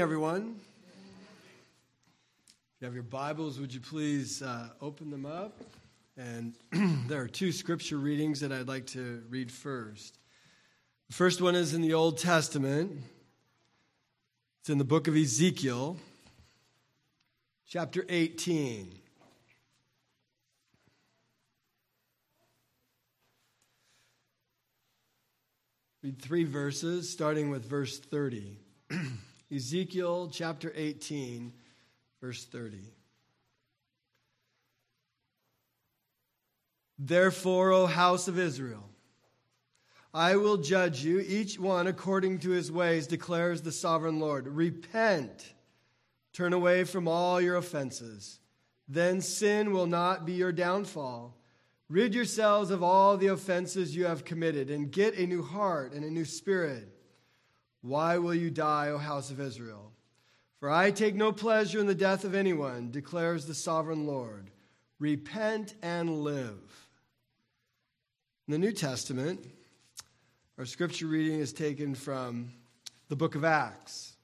everyone. If you have your Bibles, would you please uh, open them up? And there are two scripture readings that I'd like to read first. The first one is in the Old Testament, it's in the book of Ezekiel, chapter 18. Read three verses, starting with verse 30. Ezekiel chapter 18, verse 30. Therefore, O house of Israel, I will judge you, each one according to his ways, declares the sovereign Lord. Repent, turn away from all your offenses. Then sin will not be your downfall. Rid yourselves of all the offenses you have committed, and get a new heart and a new spirit. Why will you die, O house of Israel? For I take no pleasure in the death of anyone, declares the sovereign Lord. Repent and live. In the New Testament, our scripture reading is taken from the book of Acts.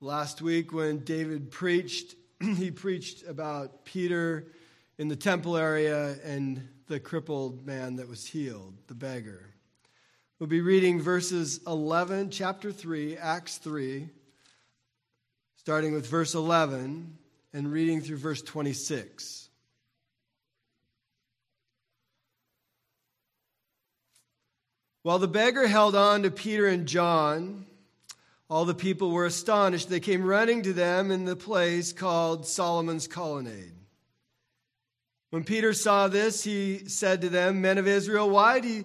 Last week, when David preached, he preached about Peter in the temple area and the crippled man that was healed, the beggar. We'll be reading verses 11, chapter 3, Acts 3, starting with verse 11 and reading through verse 26. While the beggar held on to Peter and John, all the people were astonished. They came running to them in the place called Solomon's Colonnade. When Peter saw this, he said to them, Men of Israel, why do you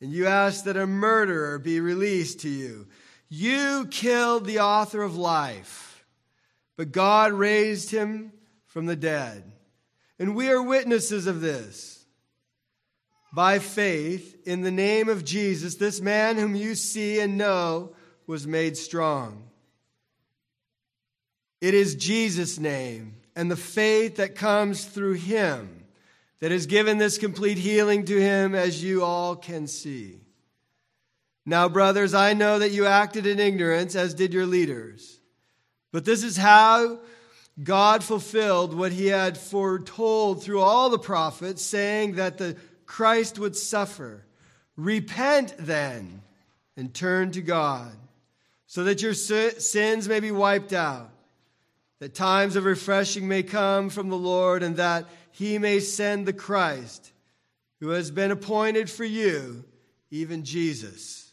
and you ask that a murderer be released to you. You killed the author of life, but God raised him from the dead. And we are witnesses of this. By faith, in the name of Jesus, this man whom you see and know was made strong. It is Jesus' name and the faith that comes through him that has given this complete healing to him, as you all can see. Now, brothers, I know that you acted in ignorance, as did your leaders. But this is how God fulfilled what he had foretold through all the prophets, saying that the Christ would suffer. Repent then and turn to God, so that your sins may be wiped out, that times of refreshing may come from the Lord, and that he may send the Christ who has been appointed for you, even Jesus.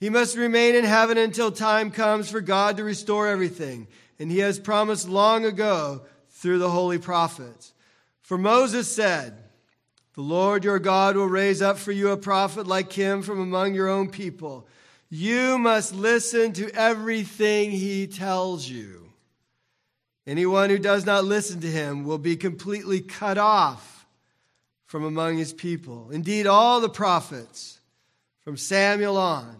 He must remain in heaven until time comes for God to restore everything. And he has promised long ago through the holy prophets. For Moses said, The Lord your God will raise up for you a prophet like him from among your own people. You must listen to everything he tells you. Anyone who does not listen to him will be completely cut off from among his people. Indeed, all the prophets, from Samuel on,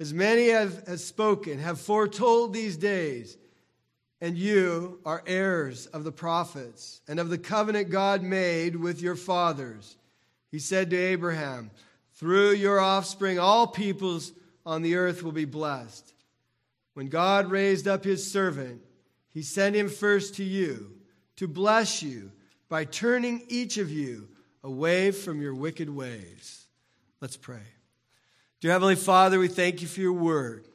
as many have, spoken, have foretold these days. And you are heirs of the prophets and of the covenant God made with your fathers. He said to Abraham, Through your offspring, all peoples on the earth will be blessed. When God raised up his servant, he sent him first to you to bless you by turning each of you away from your wicked ways. Let's pray. Dear Heavenly Father, we thank you for your word.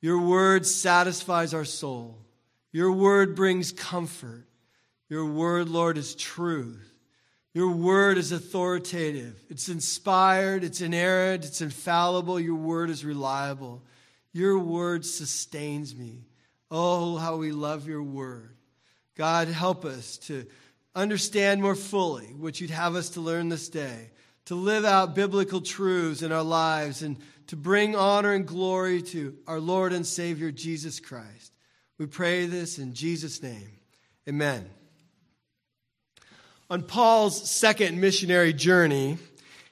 Your word satisfies our soul. Your word brings comfort. Your word, Lord, is truth. Your word is authoritative. It's inspired. It's inerrant. It's infallible. Your word is reliable. Your word sustains me. Oh, how we love your word. God, help us to understand more fully what you'd have us to learn this day, to live out biblical truths in our lives, and to bring honor and glory to our Lord and Savior, Jesus Christ. We pray this in Jesus' name. Amen. On Paul's second missionary journey,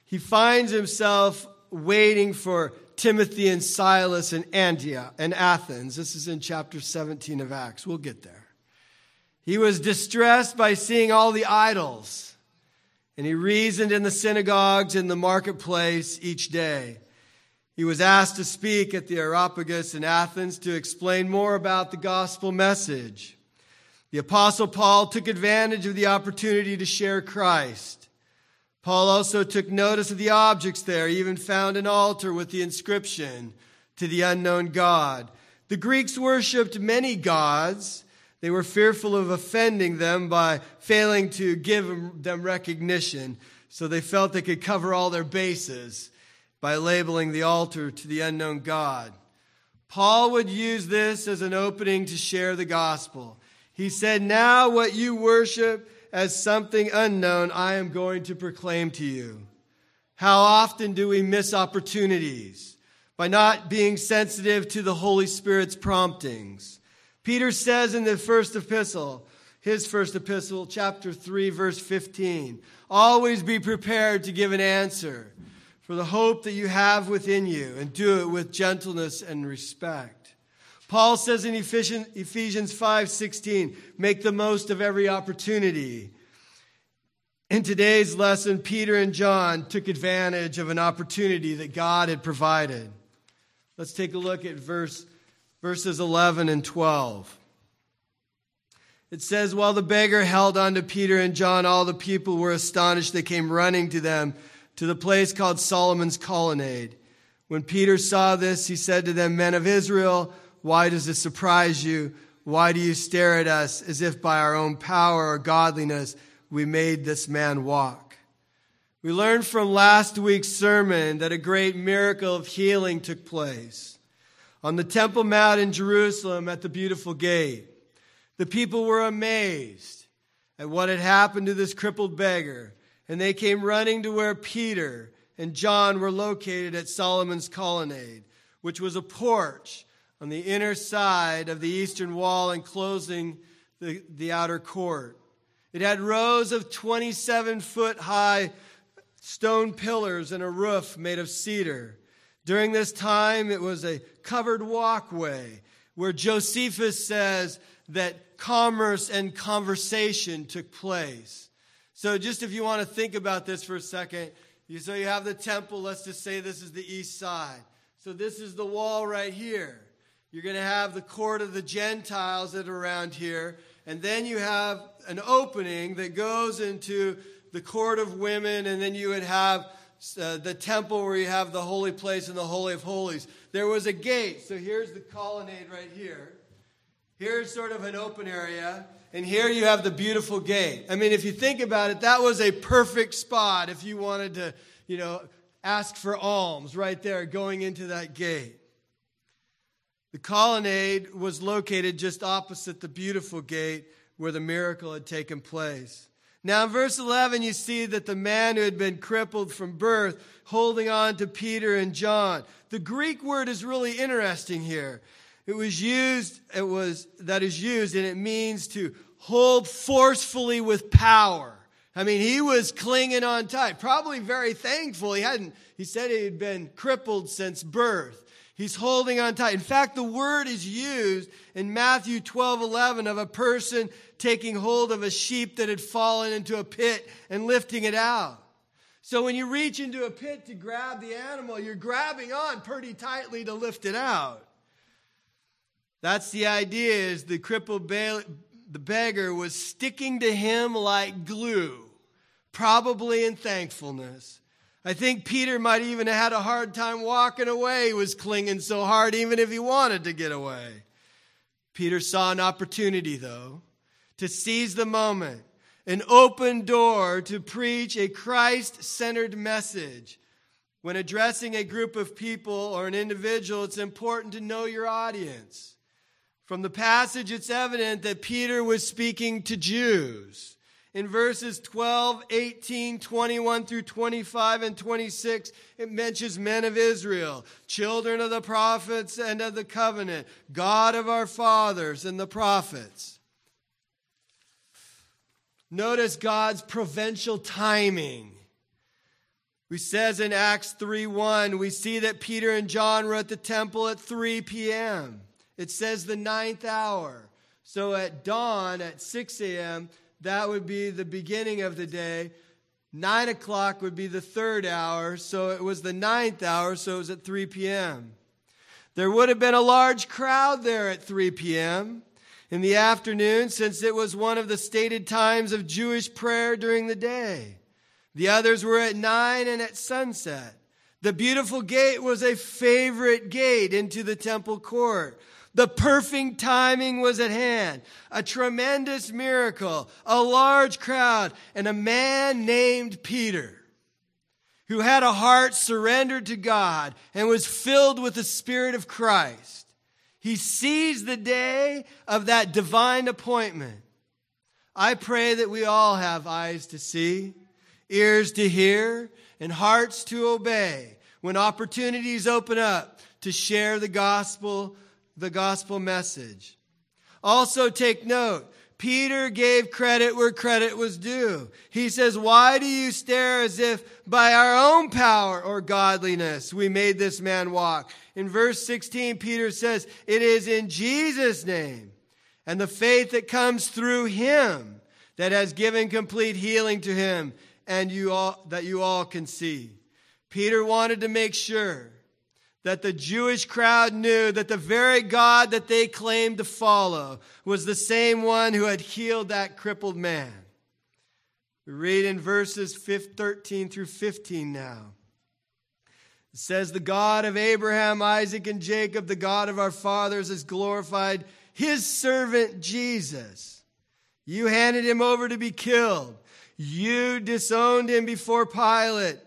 he finds himself waiting for Timothy and Silas in Antioch and Athens. This is in chapter 17 of Acts. We'll get there. He was distressed by seeing all the idols, and he reasoned in the synagogues in the marketplace each day. He was asked to speak at the Areopagus in Athens to explain more about the gospel message. The apostle Paul took advantage of the opportunity to share Christ. Paul also took notice of the objects there, he even found an altar with the inscription to the unknown God. The Greeks worshiped many gods. They were fearful of offending them by failing to give them recognition, so they felt they could cover all their bases by labeling the altar to the unknown God. Paul would use this as an opening to share the gospel. He said, Now what you worship as something unknown, I am going to proclaim to you. How often do we miss opportunities by not being sensitive to the Holy Spirit's promptings? Peter says in the first epistle, his first epistle, chapter 3, verse 15, always be prepared to give an answer for the hope that you have within you and do it with gentleness and respect. Paul says in Ephesians 5:16, make the most of every opportunity. In today's lesson, Peter and John took advantage of an opportunity that God had provided. Let's take a look at verse, verses 11 and 12. It says, While the beggar held on to Peter and John, all the people were astonished. They came running to them to the place called Solomon's Colonnade. When Peter saw this, he said to them, Men of Israel, why does this surprise you? Why do you stare at us as if by our own power or godliness we made this man walk? We learned from last week's sermon that a great miracle of healing took place. On the Temple Mount in Jerusalem at the beautiful gate, the people were amazed at what had happened to this crippled beggar and they came running to where Peter and John were located at Solomon's colonnade, which was a porch on the inner side of the eastern wall enclosing the, the outer court. It had rows of 27 foot high stone pillars and a roof made of cedar. During this time, it was a covered walkway where Josephus says that commerce and conversation took place. So, just if you want to think about this for a second, so you have the temple. Let's just say this is the east side. So, this is the wall right here. You're going to have the court of the Gentiles that are around here. And then you have an opening that goes into the court of women. And then you would have uh, the temple where you have the holy place and the Holy of Holies. There was a gate. So, here's the colonnade right here. Here's sort of an open area. And here you have the beautiful gate. I mean, if you think about it, that was a perfect spot if you wanted to, you know, ask for alms right there going into that gate. The colonnade was located just opposite the beautiful gate where the miracle had taken place. Now, in verse 11, you see that the man who had been crippled from birth, holding on to Peter and John. The Greek word is really interesting here. It was used, it was, that is used, and it means to hold forcefully with power. I mean, he was clinging on tight, probably very thankful. He hadn't, he said he had been crippled since birth. He's holding on tight. In fact, the word is used in Matthew 12 11 of a person taking hold of a sheep that had fallen into a pit and lifting it out. So when you reach into a pit to grab the animal, you're grabbing on pretty tightly to lift it out. That's the idea is the crippled the beggar was sticking to him like glue, probably in thankfulness. I think Peter might even have had a hard time walking away. He was clinging so hard, even if he wanted to get away. Peter saw an opportunity, though, to seize the moment, an open door to preach a Christ centered message. When addressing a group of people or an individual, it's important to know your audience. From the passage, it's evident that Peter was speaking to Jews. In verses 12, 18, 21 through 25 and 26, it mentions men of Israel, children of the prophets and of the covenant, God of our fathers and the prophets. Notice God's providential timing. We says in Acts 3:1, we see that Peter and John were at the temple at 3 p.m. It says the ninth hour. So at dawn at 6 a.m., that would be the beginning of the day. Nine o'clock would be the third hour, so it was the ninth hour, so it was at 3 p.m. There would have been a large crowd there at 3 p.m. in the afternoon, since it was one of the stated times of Jewish prayer during the day. The others were at 9 and at sunset. The beautiful gate was a favorite gate into the temple court. The perfect timing was at hand. A tremendous miracle, a large crowd, and a man named Peter who had a heart surrendered to God and was filled with the Spirit of Christ. He seized the day of that divine appointment. I pray that we all have eyes to see, ears to hear, and hearts to obey when opportunities open up to share the gospel the gospel message. Also, take note Peter gave credit where credit was due. He says, Why do you stare as if by our own power or godliness we made this man walk? In verse 16, Peter says, It is in Jesus' name and the faith that comes through him that has given complete healing to him and you all, that you all can see. Peter wanted to make sure that the Jewish crowd knew that the very God that they claimed to follow was the same one who had healed that crippled man. We read in verses 13 through 15 now. It says, The God of Abraham, Isaac, and Jacob, the God of our fathers, has glorified his servant Jesus. You handed him over to be killed. You disowned him before Pilate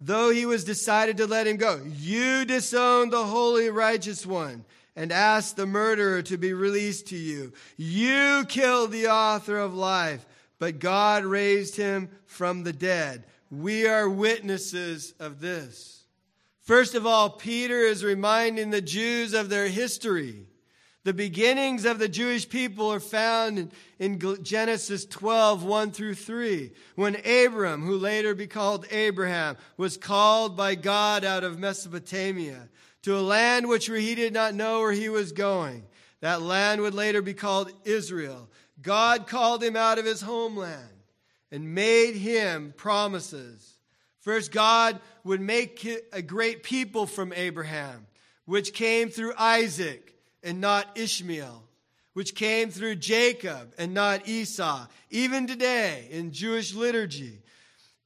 though he was decided to let him go. You disowned the holy, righteous one and asked the murderer to be released to you. You killed the author of life, but God raised him from the dead. We are witnesses of this. First of all, Peter is reminding the Jews of their history. The beginnings of the Jewish people are found in, Genesis 12, 1 through 3, when Abram, who later be called Abraham, was called by God out of Mesopotamia to a land which he did not know where he was going. That land would later be called Israel. God called him out of his homeland and made him promises. First, God would make a great people from Abraham, which came through Isaac and not Ishmael, which came through Jacob and not Esau, even today in Jewish liturgy,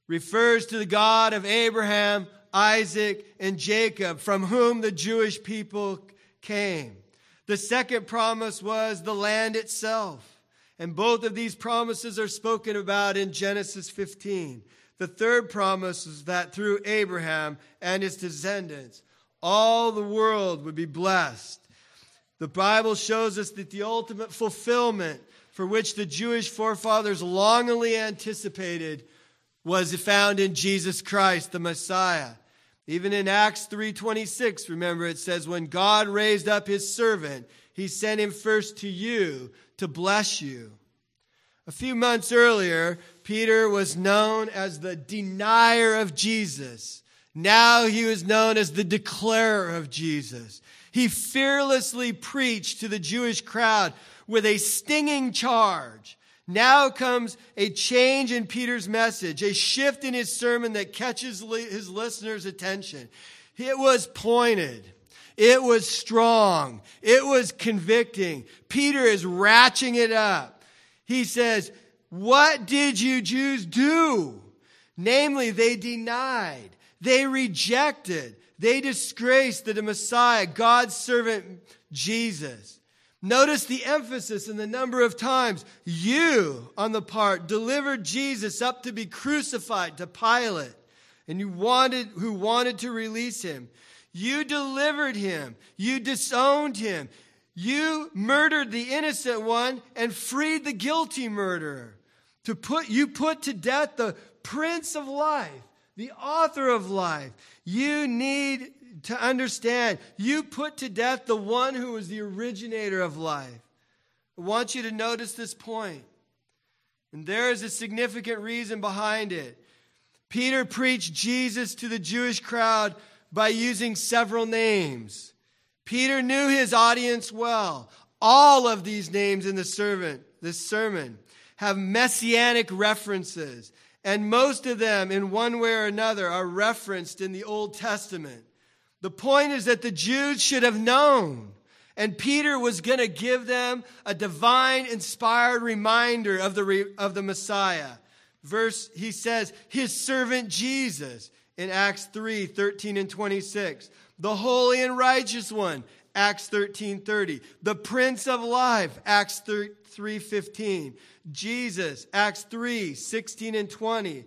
refers to the God of Abraham, Isaac, and Jacob, from whom the Jewish people came. The second promise was the land itself. And both of these promises are spoken about in Genesis 15. The third promise is that through Abraham and his descendants, all the world would be blessed. The Bible shows us that the ultimate fulfillment for which the Jewish forefathers longingly anticipated was found in Jesus Christ, the Messiah. Even in Acts 3:26, remember it says when God raised up his servant, he sent him first to you to bless you. A few months earlier, Peter was known as the denier of Jesus. Now he was known as the declarer of Jesus. He fearlessly preached to the Jewish crowd with a stinging charge. Now comes a change in Peter's message, a shift in his sermon that catches his listeners' attention. It was pointed. It was strong. It was convicting. Peter is ratcheting it up. He says, What did you Jews do? Namely, they denied, they rejected, they disgraced the Messiah, God's servant Jesus. Notice the emphasis and the number of times you, on the part, delivered Jesus up to be crucified to Pilate, and you wanted, who wanted to release him. You delivered him. You disowned him. You murdered the innocent one and freed the guilty murderer. To put you put to death the prince of life, the author of life. You need to understand you put to death the one who was the originator of life. I want you to notice this point. And there is a significant reason behind it. Peter preached Jesus to the Jewish crowd by using several names. Peter knew his audience well. All of these names in the sermon, this sermon have messianic references, and most of them, in one way or another, are referenced in the Old Testament. The point is that the Jews should have known and Peter was going to give them a divine inspired reminder of the, of the Messiah. Verse, he says, his servant Jesus in Acts 3 13 and 26. The holy and righteous one, Acts 13 30. The Prince of Life, Acts 3 15. Jesus, Acts 3 16 and 20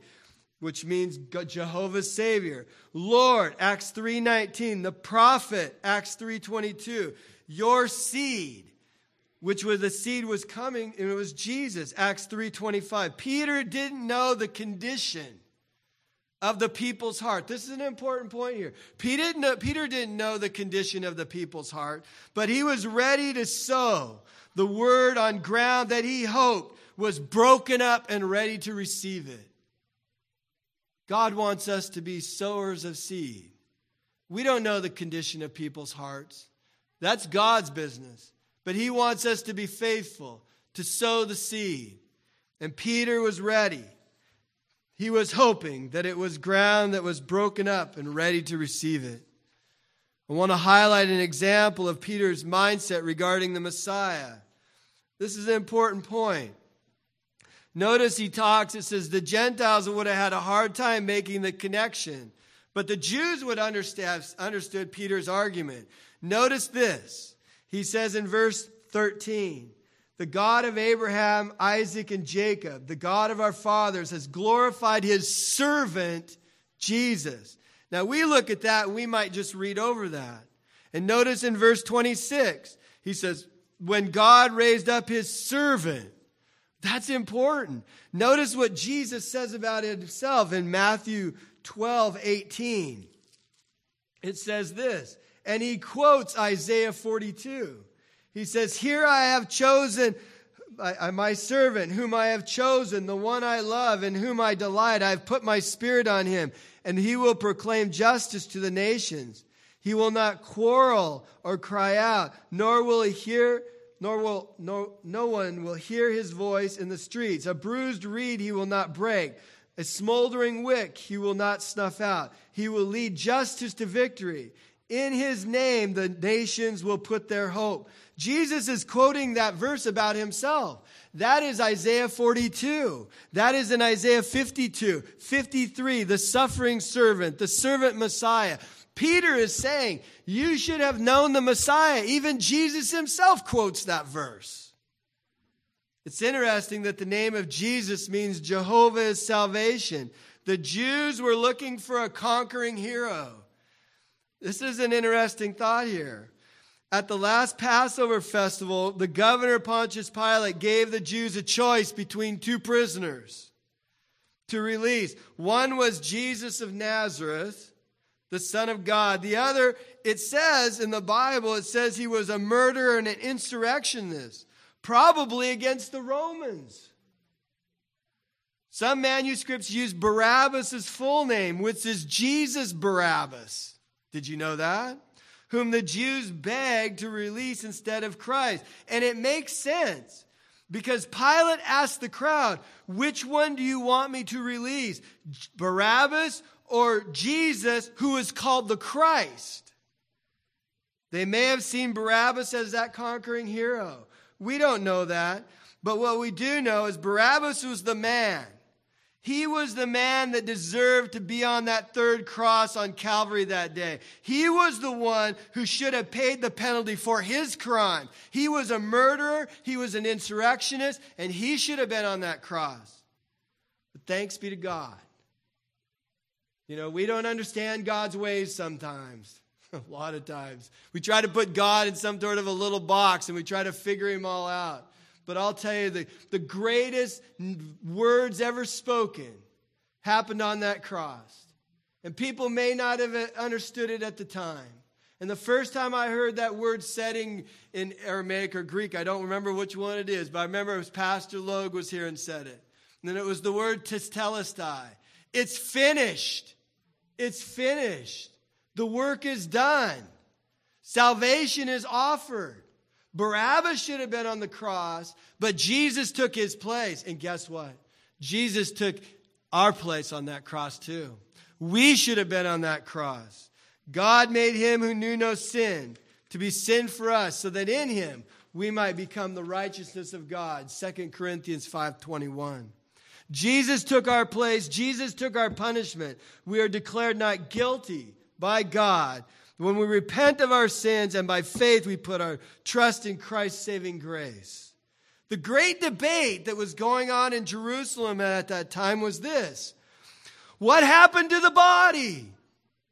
which means Jehovah's Savior. Lord, Acts 3:19, the prophet, Acts 3:22 your seed which was the seed was coming and it was jesus acts 3.25 peter didn't know the condition of the people's heart this is an important point here peter didn't, know, peter didn't know the condition of the people's heart but he was ready to sow the word on ground that he hoped was broken up and ready to receive it god wants us to be sowers of seed we don't know the condition of people's hearts that's God's business. But He wants us to be faithful, to sow the seed. And Peter was ready. He was hoping that it was ground that was broken up and ready to receive it. I want to highlight an example of Peter's mindset regarding the Messiah. This is an important point. Notice he talks, it says the Gentiles would have had a hard time making the connection, but the Jews would understand understood Peter's argument. Notice this. He says in verse 13, the God of Abraham, Isaac, and Jacob, the God of our fathers, has glorified his servant, Jesus. Now we look at that we might just read over that. And notice in verse 26, he says, when God raised up his servant, that's important. Notice what Jesus says about himself in Matthew 12, 18. It says this and he quotes Isaiah 42. He says, Here I have chosen uh, my servant, whom I have chosen, the one I love, in whom I delight. I have put my spirit on him, and he will proclaim justice to the nations. He will not quarrel or cry out, nor will he hear, nor will no, no one will hear his voice in the streets. A bruised reed he will not break, a smoldering wick he will not snuff out. He will lead justice to victory. In his name, the nations will put their hope. Jesus is quoting that verse about himself. That is Isaiah 42. That is in Isaiah 52, 53, the suffering servant, the servant Messiah. Peter is saying, You should have known the Messiah. Even Jesus himself quotes that verse. It's interesting that the name of Jesus means Jehovah is salvation. The Jews were looking for a conquering hero. This is an interesting thought here. At the last Passover festival, the governor Pontius Pilate gave the Jews a choice between two prisoners to release. One was Jesus of Nazareth, the Son of God. The other, it says in the Bible, it says he was a murderer and an insurrectionist, probably against the Romans. Some manuscripts use Barabbas' full name, which is Jesus Barabbas. Did you know that? Whom the Jews begged to release instead of Christ. And it makes sense because Pilate asked the crowd, Which one do you want me to release? Barabbas or Jesus, who is called the Christ? They may have seen Barabbas as that conquering hero. We don't know that. But what we do know is Barabbas was the man he was the man that deserved to be on that third cross on Calvary that day. He was the one who should have paid the penalty for his crime. He was a murderer, he was an insurrectionist, and he should have been on that cross. But thanks be to God. You know, we don't understand God's ways sometimes. a lot of times. We try to put God in some sort of a little box and we try to figure him all out. But I'll tell you, the, the greatest words ever spoken happened on that cross. And people may not have uh, understood it at the time. And the first time I heard that word setting in Aramaic or Greek, I don't remember which one it is, but I remember it was Pastor Logue was here and said it. And then it was the word tetelestai. It's finished. It's finished. The work is done. Salvation is offered. Barabbas should have been on the cross, but Jesus took his place. And guess what? Jesus took our place on that cross too. We should have been on that cross. God made him who knew no sin to be sin for us so that in him we might become the righteousness of God. 2 Corinthians 5:21. Jesus took our place, Jesus took our punishment. We are declared not guilty by God when we repent of our sins and by faith we put our trust in Christ's saving grace. The great debate that was going on in Jerusalem at that time was this What happened to the body?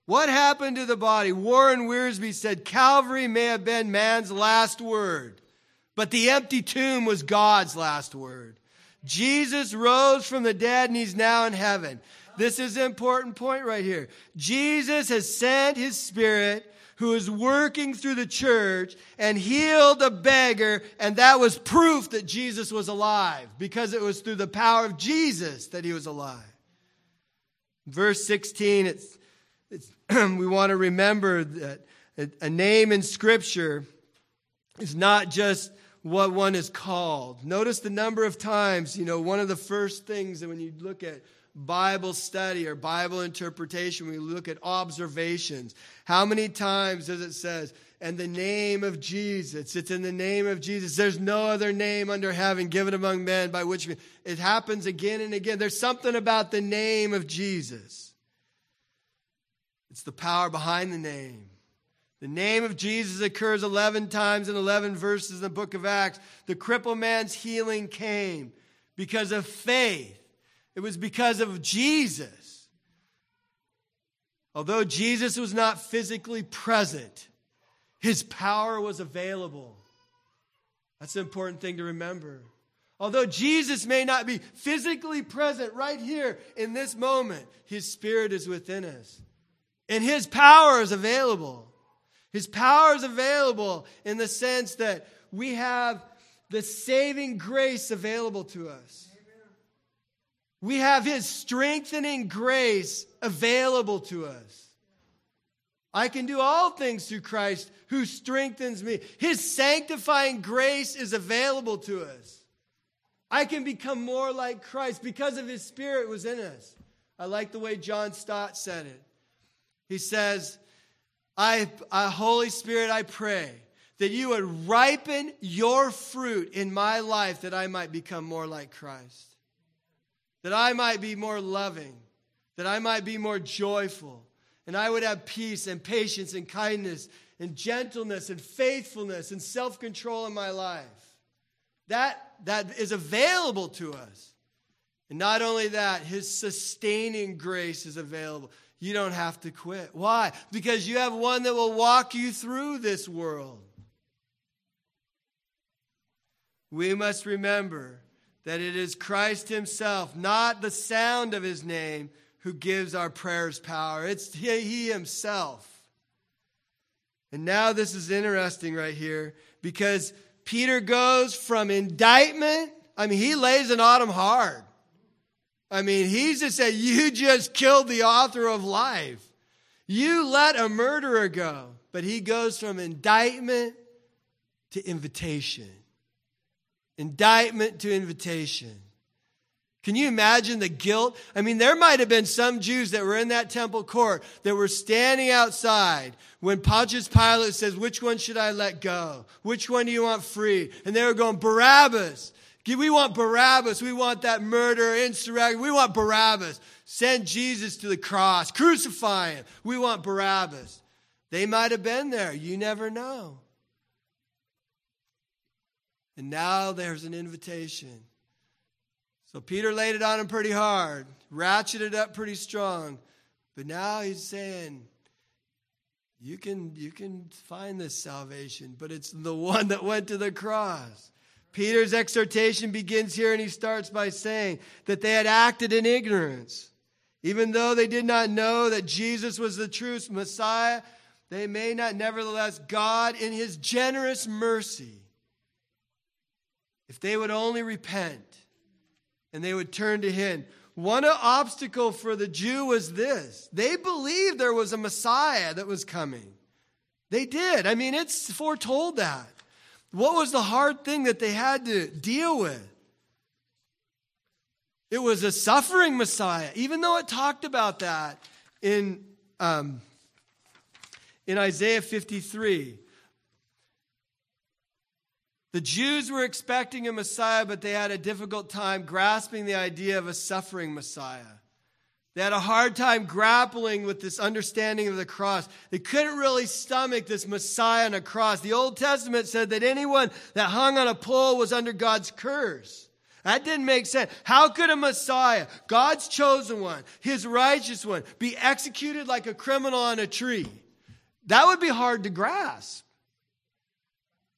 What happened to the body? Warren Wiersbe said Calvary may have been man's last word, but the empty tomb was God's last word. Jesus rose from the dead and he's now in heaven. This is an important point right here. Jesus has sent his spirit who is working through the church and healed a beggar, and that was proof that Jesus was alive because it was through the power of Jesus that he was alive. Verse 16, it's, it's we want to remember that a name in Scripture is not just what one is called. Notice the number of times, you know, one of the first things that when you look at Bible study or Bible interpretation, we look at observations. How many times does it says, and the name of Jesus? It's in the name of Jesus. There's no other name under heaven given among men by which it happens again and again. There's something about the name of Jesus. It's the power behind the name. The name of Jesus occurs 11 times in 11 verses in the book of Acts. The crippled man's healing came because of faith. It was because of Jesus. Although Jesus was not physically present, his power was available. That's an important thing to remember. Although Jesus may not be physically present right here in this moment, his spirit is within us. And his power is available. His power is available in the sense that we have the saving grace available to us. We have His strengthening grace available to us. I can do all things through Christ who strengthens me. His sanctifying grace is available to us. I can become more like Christ because of His Spirit was in us. I like the way John Stott said it. He says, I, I, Holy Spirit, I pray that you would ripen your fruit in my life that I might become more like Christ, that I might be more loving, that I might be more joyful, and I would have peace and patience and kindness and gentleness and faithfulness and self control in my life. That, that is available to us. And not only that, his sustaining grace is available you don't have to quit. Why? Because you have one that will walk you through this world. We must remember that it is Christ Himself, not the sound of His name, who gives our prayers power. It's He Himself. And now this is interesting right here because Peter goes from indictment. I mean, he lays an him hard. I mean, he's just said, You just killed the author of life. You let a murderer go. But he goes from indictment to invitation. Indictment to invitation. Can you imagine the guilt? I mean, there might have been some Jews that were in that temple court that were standing outside when Pontius Pilate says, Which one should I let go? Which one do you want free? And they were going, Barabbas. We want Barabbas. We want that murder, insurrection. We want Barabbas. Send Jesus to the cross. Crucify him. We want Barabbas. They might have been there. You never know. And now there's an invitation. So Peter laid it on him pretty hard, ratcheted up pretty strong. But now he's saying, you can, you can find this salvation, but it's the one that went to the cross. Peter's exhortation begins here and he starts by saying that they had acted in ignorance. Even though they did not know that Jesus was the true Messiah, they may not, nevertheless, God, in his generous mercy, if they would only repent and they would turn to him. One obstacle for the Jew was this they believed there was a Messiah that was coming. They did. I mean, it's foretold that. What was the hard thing that they had to deal with? It was a suffering Messiah, even though it talked about that in, um, in Isaiah 53. The Jews were expecting a Messiah, but they had a difficult time grasping the idea of a suffering Messiah. They had a hard time grappling with this understanding of the cross. They couldn't really stomach this Messiah on a cross. The Old Testament said that anyone that hung on a pole was under God's curse. That didn't make sense. How could a Messiah, God's chosen one, his righteous one, be executed like a criminal on a tree? That would be hard to grasp.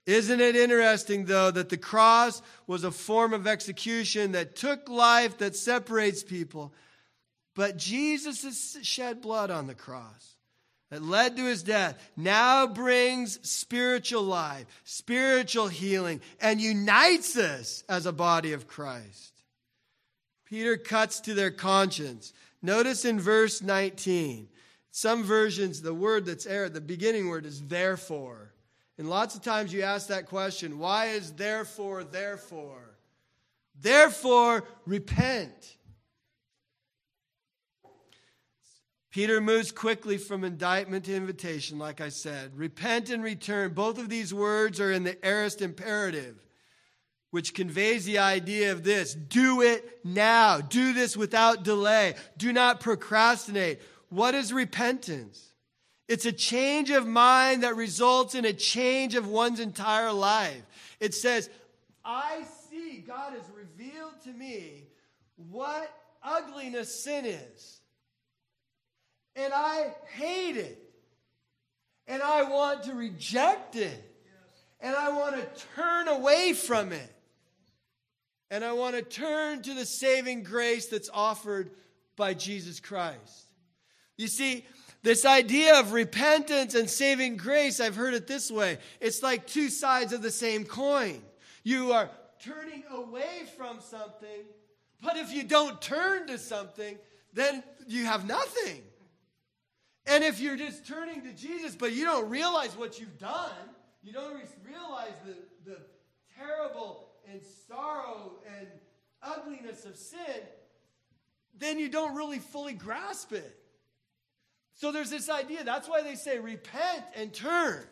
Isn't it interesting, though, that the cross was a form of execution that took life, that separates people? But Jesus' shed blood on the cross that led to his death now brings spiritual life, spiritual healing, and unites us as a body of Christ. Peter cuts to their conscience. Notice in verse 19, some versions, the word that's there, the beginning word is therefore. And lots of times you ask that question why is therefore, therefore? Therefore, repent. Peter moves quickly from indictment to invitation, like I said. Repent and return. Both of these words are in the aorist imperative, which conveys the idea of this do it now. Do this without delay. Do not procrastinate. What is repentance? It's a change of mind that results in a change of one's entire life. It says, I see, God has revealed to me what ugliness sin is. And I hate it. And I want to reject it. And I want to turn away from it. And I want to turn to the saving grace that's offered by Jesus Christ. You see, this idea of repentance and saving grace, I've heard it this way it's like two sides of the same coin. You are turning away from something, but if you don't turn to something, then you have nothing. And if you're just turning to Jesus, but you don't realize what you've done, you don't realize the, the terrible and sorrow and ugliness of sin, then you don't really fully grasp it. So there's this idea. That's why they say repent and turn.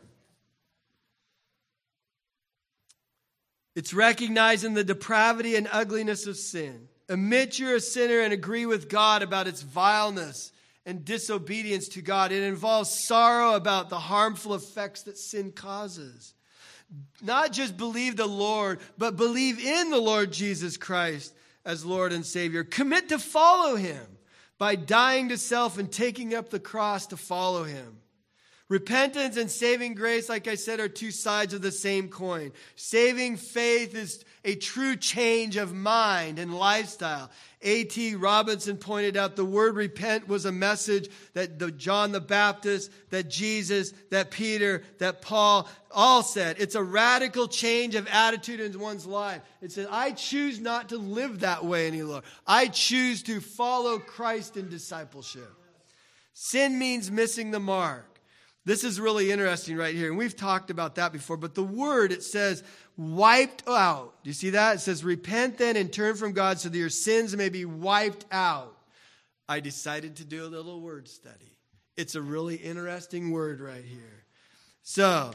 It's recognizing the depravity and ugliness of sin. Admit you're a sinner and agree with God about its vileness and disobedience to God. It involves sorrow about the harmful effects that sin causes. Not just believe the Lord, but believe in the Lord Jesus Christ as Lord and Savior. Commit to follow him by dying to self and taking up the cross to follow him. Repentance and saving grace, like I said, are two sides of the same coin. Saving faith is a true change of mind and lifestyle. A.T. Robertson pointed out the word repent was a message that the John the Baptist, that Jesus, that Peter, that Paul all said. It's a radical change of attitude in one's life. It says, I choose not to live that way any longer. I choose to follow Christ in discipleship. Sin means missing the mark. This is really interesting right here. And we've talked about that before, but the word, it says, wiped out. Do you see that? It says, repent then and turn from God so that your sins may be wiped out. I decided to do a little word study. It's a really interesting word right here. So,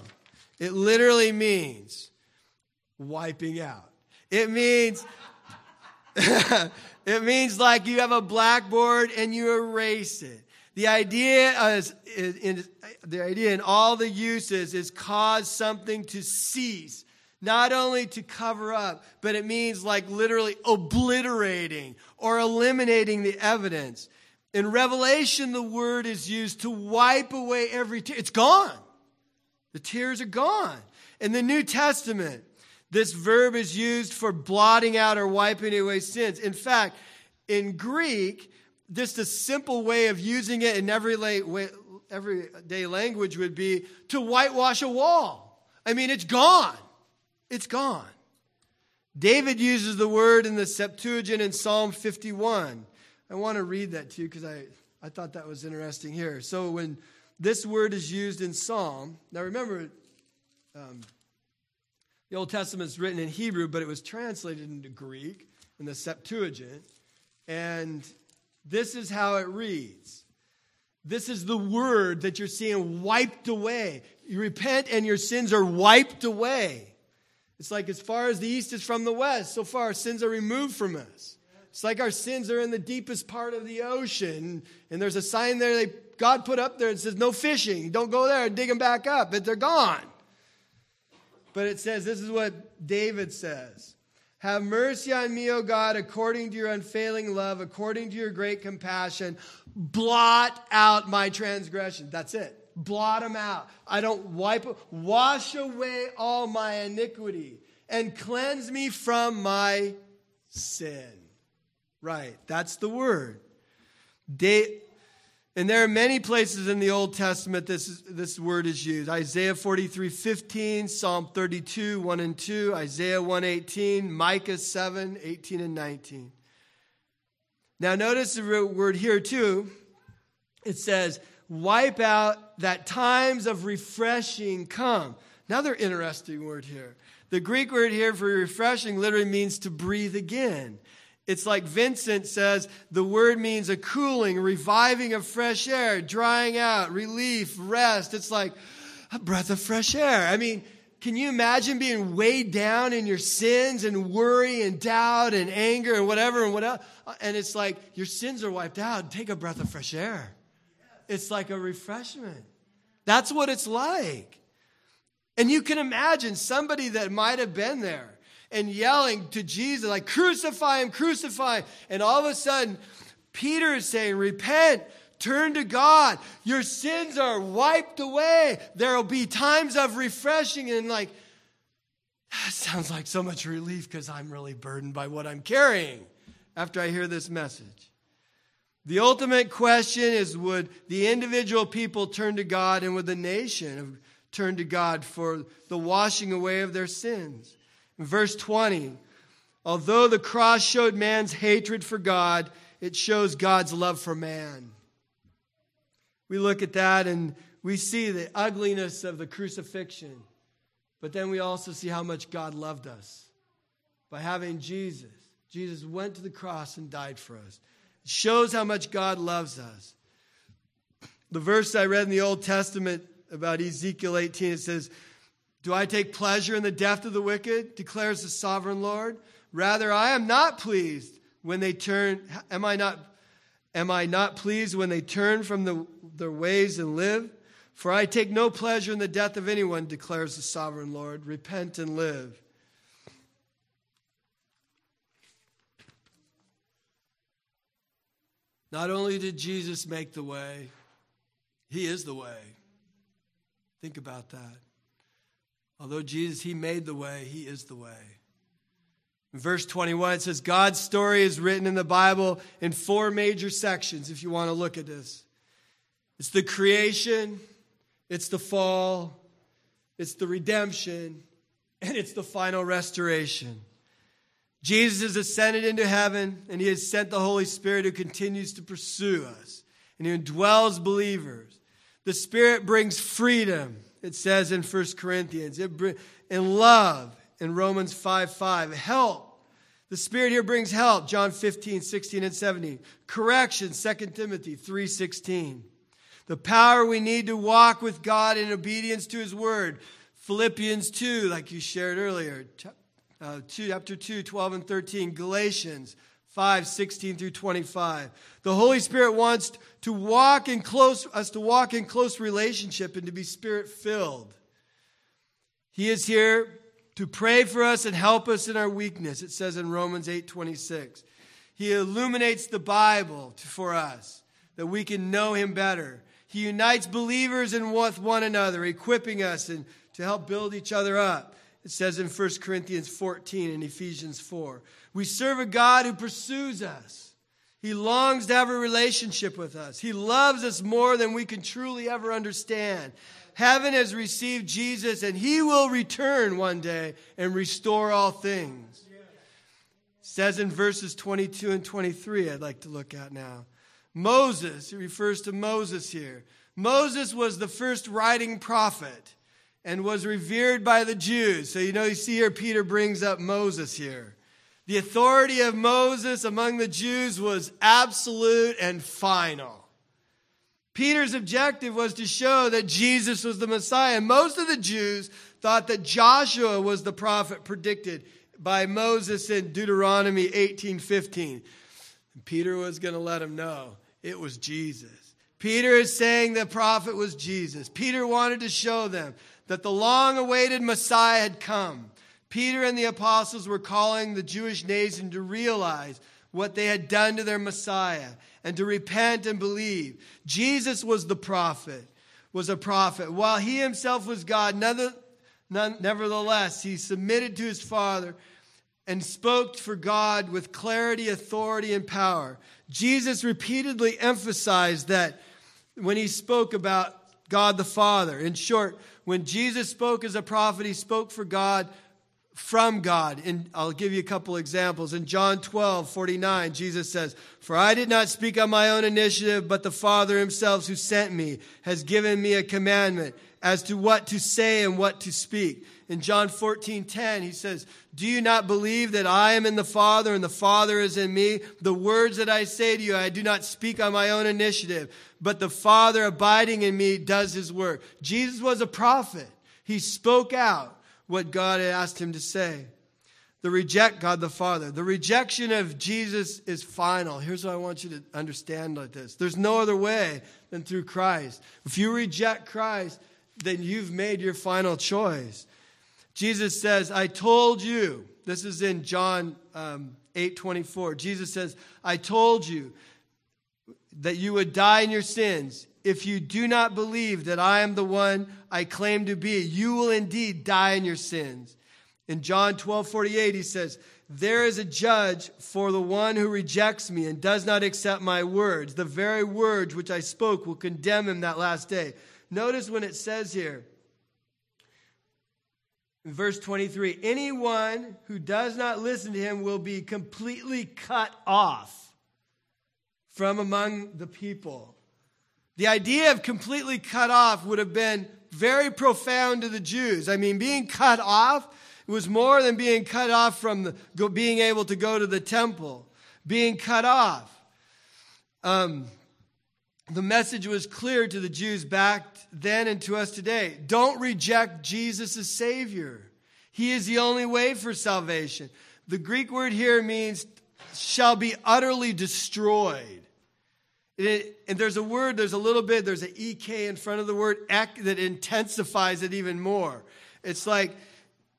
it literally means wiping out. It means it means like you have a blackboard and you erase it. The idea is, in, the idea in all the uses is cause something to cease, not only to cover up, but it means like literally obliterating or eliminating the evidence. In Revelation, the word is used to wipe away every tear. It's gone. The tears are gone. In the New Testament, This verb is used for blotting out or wiping away sins. In fact, in Greek, just a simple way of using it in everyday, everyday language would be to whitewash a wall. I mean, it's gone. It's gone. David uses the word in the Septuagint in Psalm 51. I want to read that to you because I, I thought that was interesting here. So when this word is used in Psalm, now remember, um, the Old Testament is written in Hebrew, but it was translated into Greek in the Septuagint. And this is how it reads. This is the word that you're seeing wiped away. You repent and your sins are wiped away. It's like as far as the east is from the west, so far our sins are removed from us. It's like our sins are in the deepest part of the ocean, and there's a sign there that God put up there that says, No fishing. Don't go there dig them back up, but they're gone. But it says, This is what David says Have mercy on me, O God, according to your unfailing love, according to your great compassion. Blot out my transgression. That's it blot them out. I don't wipe, wash away all my iniquity and cleanse me from my sin. Right, that's the word. And there are many places in the Old Testament this, this word is used. Isaiah 43, 15, Psalm 32, 1 and 2, Isaiah 118, Micah 7, 18 and 19. Now notice the word here too. It says, wipe out that times of refreshing come. Another interesting word here. The Greek word here for refreshing literally means to breathe again. It's like Vincent says the word means a cooling, reviving of fresh air, drying out, relief, rest. It's like a breath of fresh air. I mean, can you imagine being weighed down in your sins and worry and doubt and anger and whatever and whatever? And it's like your sins are wiped out. Take a breath of fresh air. It's like a refreshment. That's what it's like. And you can imagine somebody that might have been there and yelling to Jesus, like, crucify him, crucify him. And all of a sudden, Peter is saying, repent, turn to God. Your sins are wiped away. There will be times of refreshing. And like, that sounds like so much relief because I'm really burdened by what I'm carrying after I hear this message. The ultimate question is would the individual people turn to God and would the nation turn to God for the washing away of their sins? Verse 20, although the cross showed man's hatred for God, it shows God's love for man. We look at that and we see the ugliness of the crucifixion, but then we also see how much God loved us by having Jesus. Jesus went to the cross and died for us It shows how much God loves us. The verse I read in the Old Testament about Ezekiel 18, it says, Do I take pleasure in the death of the wicked? declares the sovereign Lord. Rather, I am not pleased when they turn. Am I not, am I not pleased when they turn from the, their ways and live? For I take no pleasure in the death of anyone, declares the sovereign Lord. Repent and live. Not only did Jesus make the way, He is the way. Think about that. Although Jesus, He made the way, He is the way. In verse 21, it says, God's story is written in the Bible in four major sections, if you want to look at this. It's the creation, it's the fall, it's the redemption, and it's the final restoration. Jesus has ascended into heaven, and he has sent the Holy Spirit who continues to pursue us and who indwells believers. The Spirit brings freedom, it says in 1 Corinthians, it bring, and love in Romans 5 5, help. The Spirit here brings help, John 15, 16, and 17. Correction, 2 Timothy 3 16. The power we need to walk with God in obedience to His Word, Philippians 2, like you shared earlier, uh, 2, chapter 2, 12 and 13, Galatians 5, 16 through 25. The Holy Spirit wants to walk in close, us to walk in close relationship and to be spirit filled. He is here to pray for us and help us in our weakness. It says in Romans 8, 26. He illuminates the Bible for us that we can know Him better. He unites believers in with one another, equipping us and to help build each other up. It says in 1 Corinthians 14 and Ephesians 4. We serve a God who pursues us. He longs to have a relationship with us. He loves us more than we can truly ever understand. Heaven has received Jesus, and he will return one day and restore all things. It says in verses 22 and 23, I'd like to look at now. Moses, he refers to Moses here. Moses was the first writing prophet and was revered by the Jews. So, you know, you see here, Peter brings up Moses here. The authority of Moses among the Jews was absolute and final. Peter's objective was to show that Jesus was the Messiah. Most of the Jews thought that Joshua was the prophet predicted by Moses in Deuteronomy 18:15. Peter was going to let them know it was Jesus. Peter is saying the prophet was Jesus. Peter wanted to show them that the long awaited Messiah had come. Peter and the apostles were calling the Jewish nation to realize what they had done to their Messiah and to repent and believe. Jesus was the prophet, was a prophet. While he himself was God, nevertheless, he submitted to his Father and spoke for God with clarity, authority, and power. Jesus repeatedly emphasized that when he spoke about God the Father. In short, when Jesus spoke as a prophet, he spoke for God from God. And I'll give you a couple examples. In John 12, 49, Jesus says, For I did not speak on my own initiative, but the Father himself who sent me has given me a commandment as to what to say and what to speak. In John 14, 10, he says, Do you not believe that I am in the Father and the Father is in me? The words that I say to you, I do not speak on my own initiative, but the Father abiding in me does his work. Jesus was a prophet. He spoke out what God had asked him to say. The reject God the Father. The rejection of Jesus is final. Here's what I want you to understand like this. There's no other way than through Christ. If you reject Christ, then you've made your final choice. Jesus says, I told you. This is in John um, 8 24. Jesus says, I told you that you would die in your sins. If you do not believe that I am the one I claim to be, you will indeed die in your sins. In John 12 48, he says, There is a judge for the one who rejects me and does not accept my words. The very words which I spoke will condemn him that last day. Notice when it says here, verse 23 anyone who does not listen to him will be completely cut off from among the people. The idea of completely cut off would have been very profound to the Jews. I mean, being cut off was more than being cut off from the, being able to go to the temple. Being cut off. Um, the message was clear to the Jews back then and to us today. Don't reject Jesus as Savior. He is the only way for salvation. The Greek word here means shall be utterly destroyed. It, and there's a word, there's a little bit, there's an EK in front of the word ek that intensifies it even more. It's like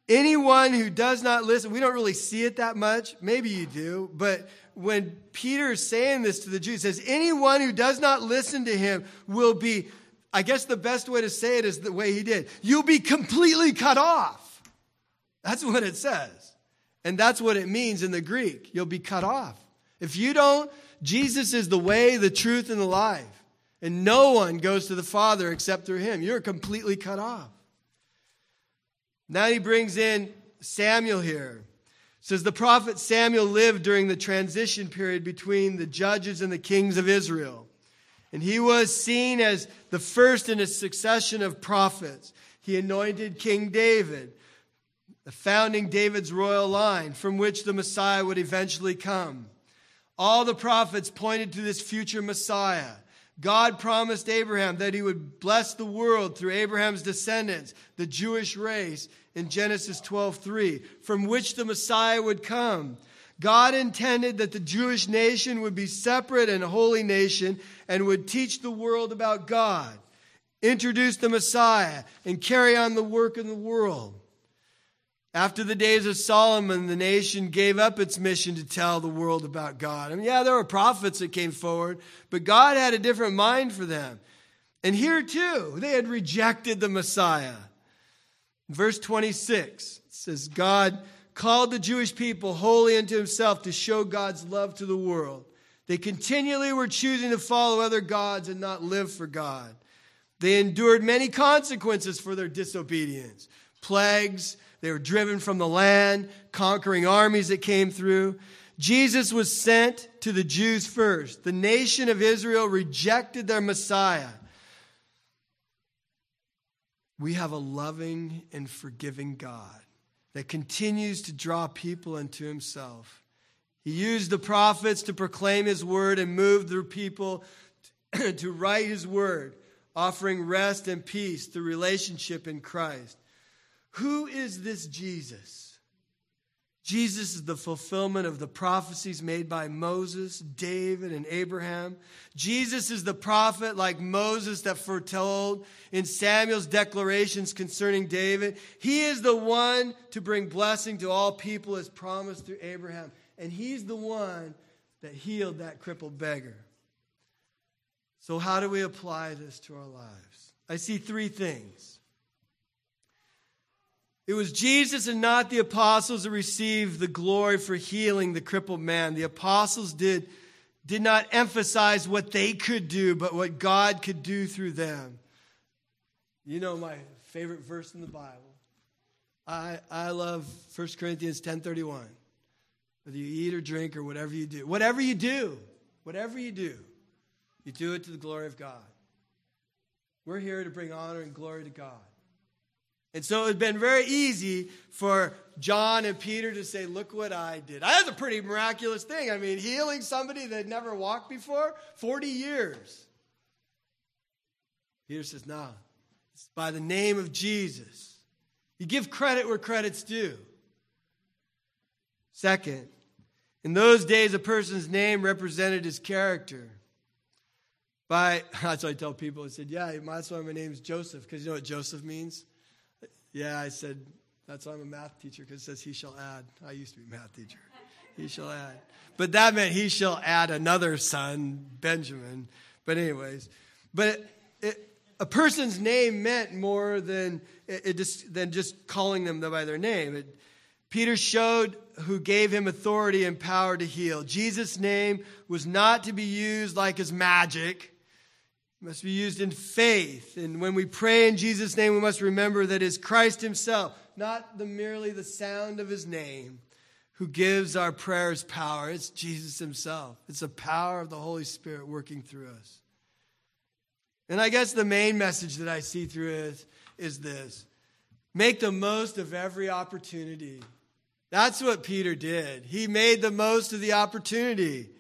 anyone who does not listen, we don't really see it that much. Maybe you do, but when Peter is saying this to the Jews, says, anyone who does not listen to him will be, I guess the best way to say it is the way he did. You'll be completely cut off. That's what it says. And that's what it means in the Greek. You'll be cut off. If you don't Jesus is the way, the truth, and the life. And no one goes to the Father except through him. You're completely cut off. Now he brings in Samuel here. Says the prophet Samuel lived during the transition period between the judges and the kings of Israel. And he was seen as the first in a succession of prophets. He anointed King David, founding David's royal line from which the Messiah would eventually come. All the prophets pointed to this future Messiah. God promised Abraham that he would bless the world through Abraham's descendants, the Jewish race, in Genesis 12:3, from which the Messiah would come. God intended that the Jewish nation would be separate and a holy nation and would teach the world about God, introduce the Messiah, and carry on the work in the world. After the days of Solomon, the nation gave up its mission to tell the world about God. I mean, yeah, there were prophets that came forward, but God had a different mind for them. And here too, they had rejected the Messiah. Verse 26 says God called the Jewish people wholly unto himself to show God's love to the world. They continually were choosing to follow other gods and not live for God. They endured many consequences for their disobedience plagues, they were driven from the land, conquering armies that came through. Jesus was sent to the Jews first. The nation of Israel rejected their Messiah. We have a loving and forgiving God that continues to draw people into himself. He used the prophets to proclaim his word and move the people to write his word, offering rest and peace through relationship in Christ. Who is this Jesus? Jesus is the fulfillment of the prophecies made by Moses, David, and Abraham. Jesus is the prophet like Moses that foretold in Samuel's declarations concerning David. He is the one to bring blessing to all people as promised through Abraham. And he's the one that healed that crippled beggar. So, how do we apply this to our lives? I see three things. It was Jesus and not the apostles that received the glory for healing the crippled man. The apostles did, did not emphasize what they could do, but what God could do through them. You know my favorite verse in the Bible. I, I love 1 Corinthians 10.31. Whether you eat or drink or whatever you do. Whatever you do, whatever you do, you do it to the glory of God. We're here to bring honor and glory to God. And so it's been very easy for John and Peter to say, Look what I did. I That's a pretty miraculous thing. I mean, healing somebody that had never walked before, 40 years. Peter says, No, it's by the name of Jesus. You give credit where credit's due. Second, in those days, a person's name represented his character. By, that's what I tell people. I said, Yeah, that's why my name's Joseph, because you know what Joseph means? Yeah, I said, that's why I'm a math teacher, because it says he shall add. I used to be a math teacher. He shall add. But that meant he shall add another son, Benjamin. But, anyways, but it, it, a person's name meant more than, it, just, than just calling them by their name. Peter showed who gave him authority and power to heal. Jesus' name was not to be used like his magic it must be used in faith. And when we pray in Jesus' name, we must remember that it's Christ Himself, not the, merely the sound of His name, who gives our prayers power. It's Jesus Himself. It's the power of the Holy Spirit working through us. And I guess the main message that I see through it is this make the most of every opportunity. That's what Peter did. He made the most of the opportunity.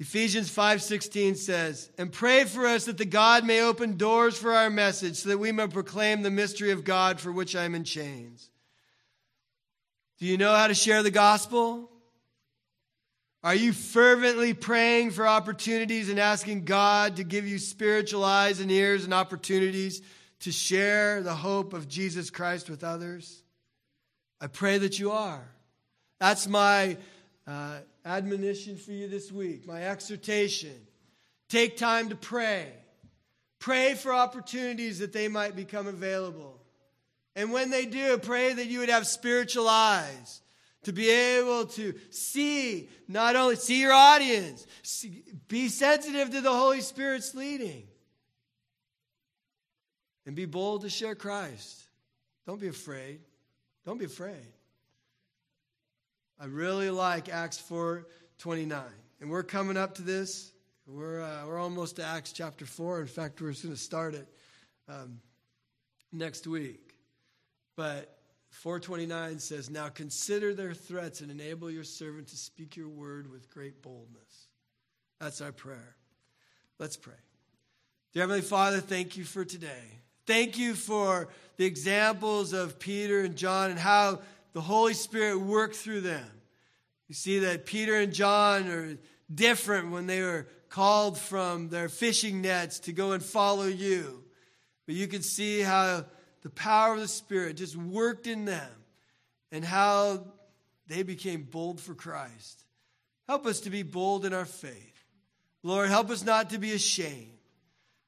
Ephesians 5:16 says, "And pray for us that the God may open doors for our message so that we may proclaim the mystery of God for which I am in chains." Do you know how to share the gospel? Are you fervently praying for opportunities and asking God to give you spiritual eyes and ears and opportunities to share the hope of Jesus Christ with others? I pray that you are. That's my uh, admonition for you this week, my exhortation. Take time to pray. Pray for opportunities that they might become available. And when they do, pray that you would have spiritual eyes to be able to see, not only see your audience, see, be sensitive to the Holy Spirit's leading, and be bold to share Christ. Don't be afraid. Don't be afraid. I really like Acts 4 29. And we're coming up to this. We're, uh, we're almost to Acts chapter 4. In fact, we're going to start it um, next week. But 429 says, Now consider their threats and enable your servant to speak your word with great boldness. That's our prayer. Let's pray. Dear Heavenly Father, thank you for today. Thank you for the examples of Peter and John and how the Holy Spirit worked through them. You see that Peter and John are different when they were called from their fishing nets to go and follow you. But you can see how the power of the Spirit just worked in them and how they became bold for Christ. Help us to be bold in our faith. Lord, help us not to be ashamed.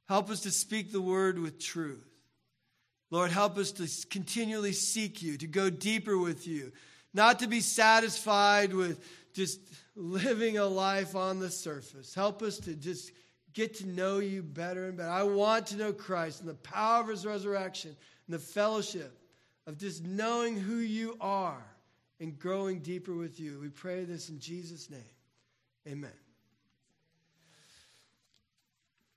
Help us to speak the word with truth. Lord, help us to continually seek you, to go deeper with you, not to be satisfied with just living a life on the surface. Help us to just get to know you better and better. I want to know Christ and the power of his resurrection and the fellowship of just knowing who you are and growing deeper with you. We pray this in Jesus' name. Amen.